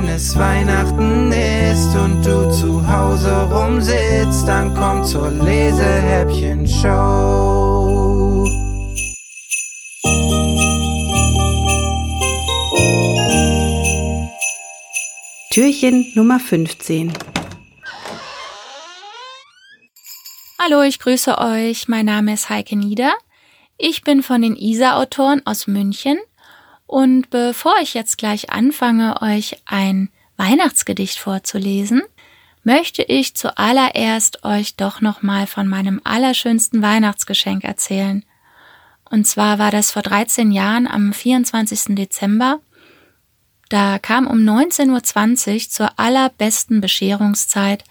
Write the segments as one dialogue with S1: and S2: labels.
S1: Wenn es Weihnachten ist und du zu Hause rumsitzt, dann komm zur Lesehäppchen-Show.
S2: Türchen Nummer 15
S3: Hallo, ich grüße euch. Mein Name ist Heike Nieder. Ich bin von den ISA-Autoren aus München. Und bevor ich jetzt gleich anfange, euch ein Weihnachtsgedicht vorzulesen, möchte ich zuallererst euch doch nochmal von meinem allerschönsten Weihnachtsgeschenk erzählen. Und zwar war das vor 13 Jahren am 24. Dezember. Da kam um 19.20 Uhr zur allerbesten Bescherungszeit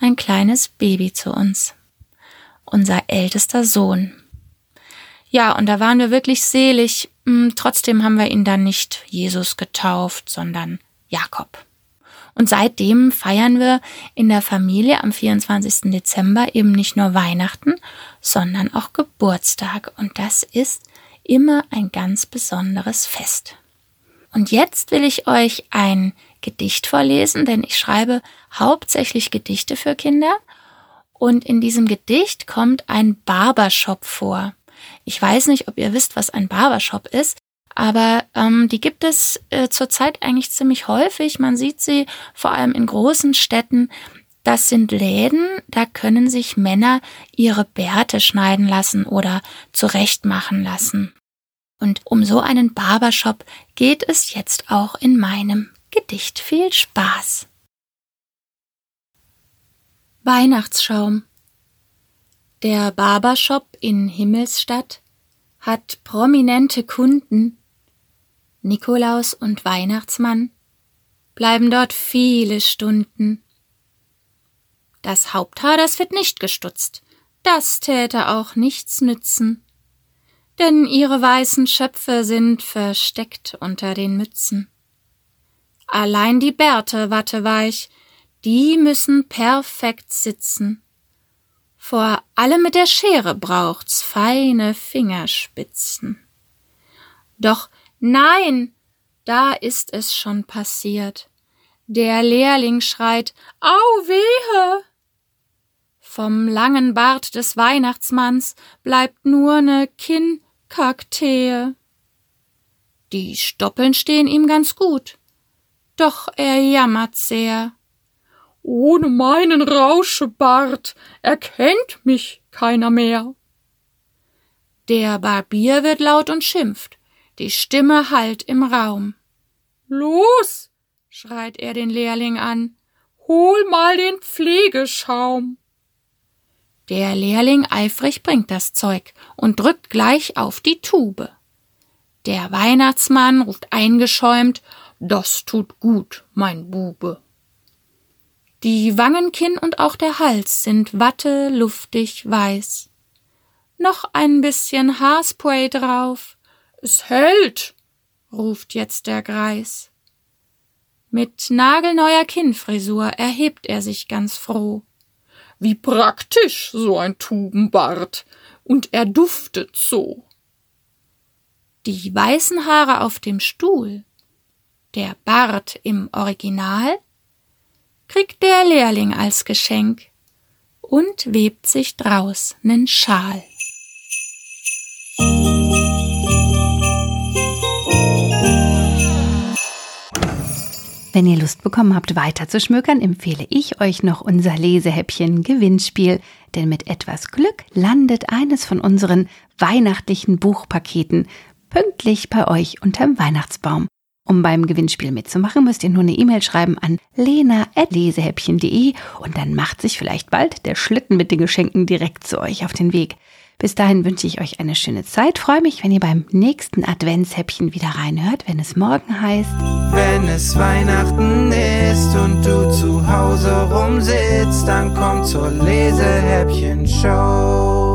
S3: ein kleines Baby zu uns unser ältester Sohn. Ja, und da waren wir wirklich selig. Hm, trotzdem haben wir ihn dann nicht Jesus getauft, sondern Jakob. Und seitdem feiern wir in der Familie am 24. Dezember eben nicht nur Weihnachten, sondern auch Geburtstag. Und das ist immer ein ganz besonderes Fest. Und jetzt will ich euch ein Gedicht vorlesen, denn ich schreibe hauptsächlich Gedichte für Kinder und in diesem Gedicht kommt ein Barbershop vor. Ich weiß nicht, ob ihr wisst, was ein Barbershop ist, aber ähm, die gibt es äh, zurzeit eigentlich ziemlich häufig. Man sieht sie vor allem in großen Städten. Das sind Läden, da können sich Männer ihre Bärte schneiden lassen oder zurechtmachen lassen. Und um so einen Barbershop geht es jetzt auch in meinem Gedicht. Viel Spaß! Weihnachtsschaum. Der Barbershop in Himmelsstadt hat prominente Kunden. Nikolaus und Weihnachtsmann bleiben dort viele Stunden. Das Haupthaar, das wird nicht gestutzt, das täte auch nichts nützen, denn ihre weißen Schöpfe sind versteckt unter den Mützen. Allein die Bärte watteweich, die müssen perfekt sitzen. Vor allem mit der Schere braucht's feine Fingerspitzen. Doch nein, da ist es schon passiert. Der Lehrling schreit, Au wehe! Vom langen Bart des Weihnachtsmanns bleibt nur ne Kinnkakteen. Die Stoppeln stehen ihm ganz gut, doch er jammert sehr. Ohne meinen Rauschebart erkennt mich keiner mehr. Der Barbier wird laut und schimpft, die Stimme hallt im Raum. Los, schreit er den Lehrling an, hol mal den Pflegeschaum. Der Lehrling eifrig bringt das Zeug und drückt gleich auf die Tube. Der Weihnachtsmann ruft eingeschäumt, das tut gut, mein Bube. Die Wangen, Kinn und auch der Hals sind watte luftig weiß. Noch ein bisschen Haarspray drauf. Es hält, ruft jetzt der Greis. Mit nagelneuer Kinnfrisur erhebt er sich ganz froh. Wie praktisch so ein Tubenbart, und er duftet so. Die weißen Haare auf dem Stuhl, der Bart im Original, kriegt der Lehrling als Geschenk und webt sich draus nen Schal.
S2: Wenn ihr Lust bekommen habt, weiter zu schmökern, empfehle ich euch noch unser Lesehäppchen Gewinnspiel, denn mit etwas Glück landet eines von unseren weihnachtlichen Buchpaketen pünktlich bei euch unterm Weihnachtsbaum. Um beim Gewinnspiel mitzumachen, müsst ihr nur eine E-Mail schreiben an lena.lesehäppchen.de und dann macht sich vielleicht bald der Schlitten mit den Geschenken direkt zu euch auf den Weg. Bis dahin wünsche ich euch eine schöne Zeit. Freue mich, wenn ihr beim nächsten Adventshäppchen wieder reinhört, wenn es morgen heißt.
S1: Wenn es Weihnachten ist und du zu Hause rumsitzt, dann komm zur Lesehäppchen-Show.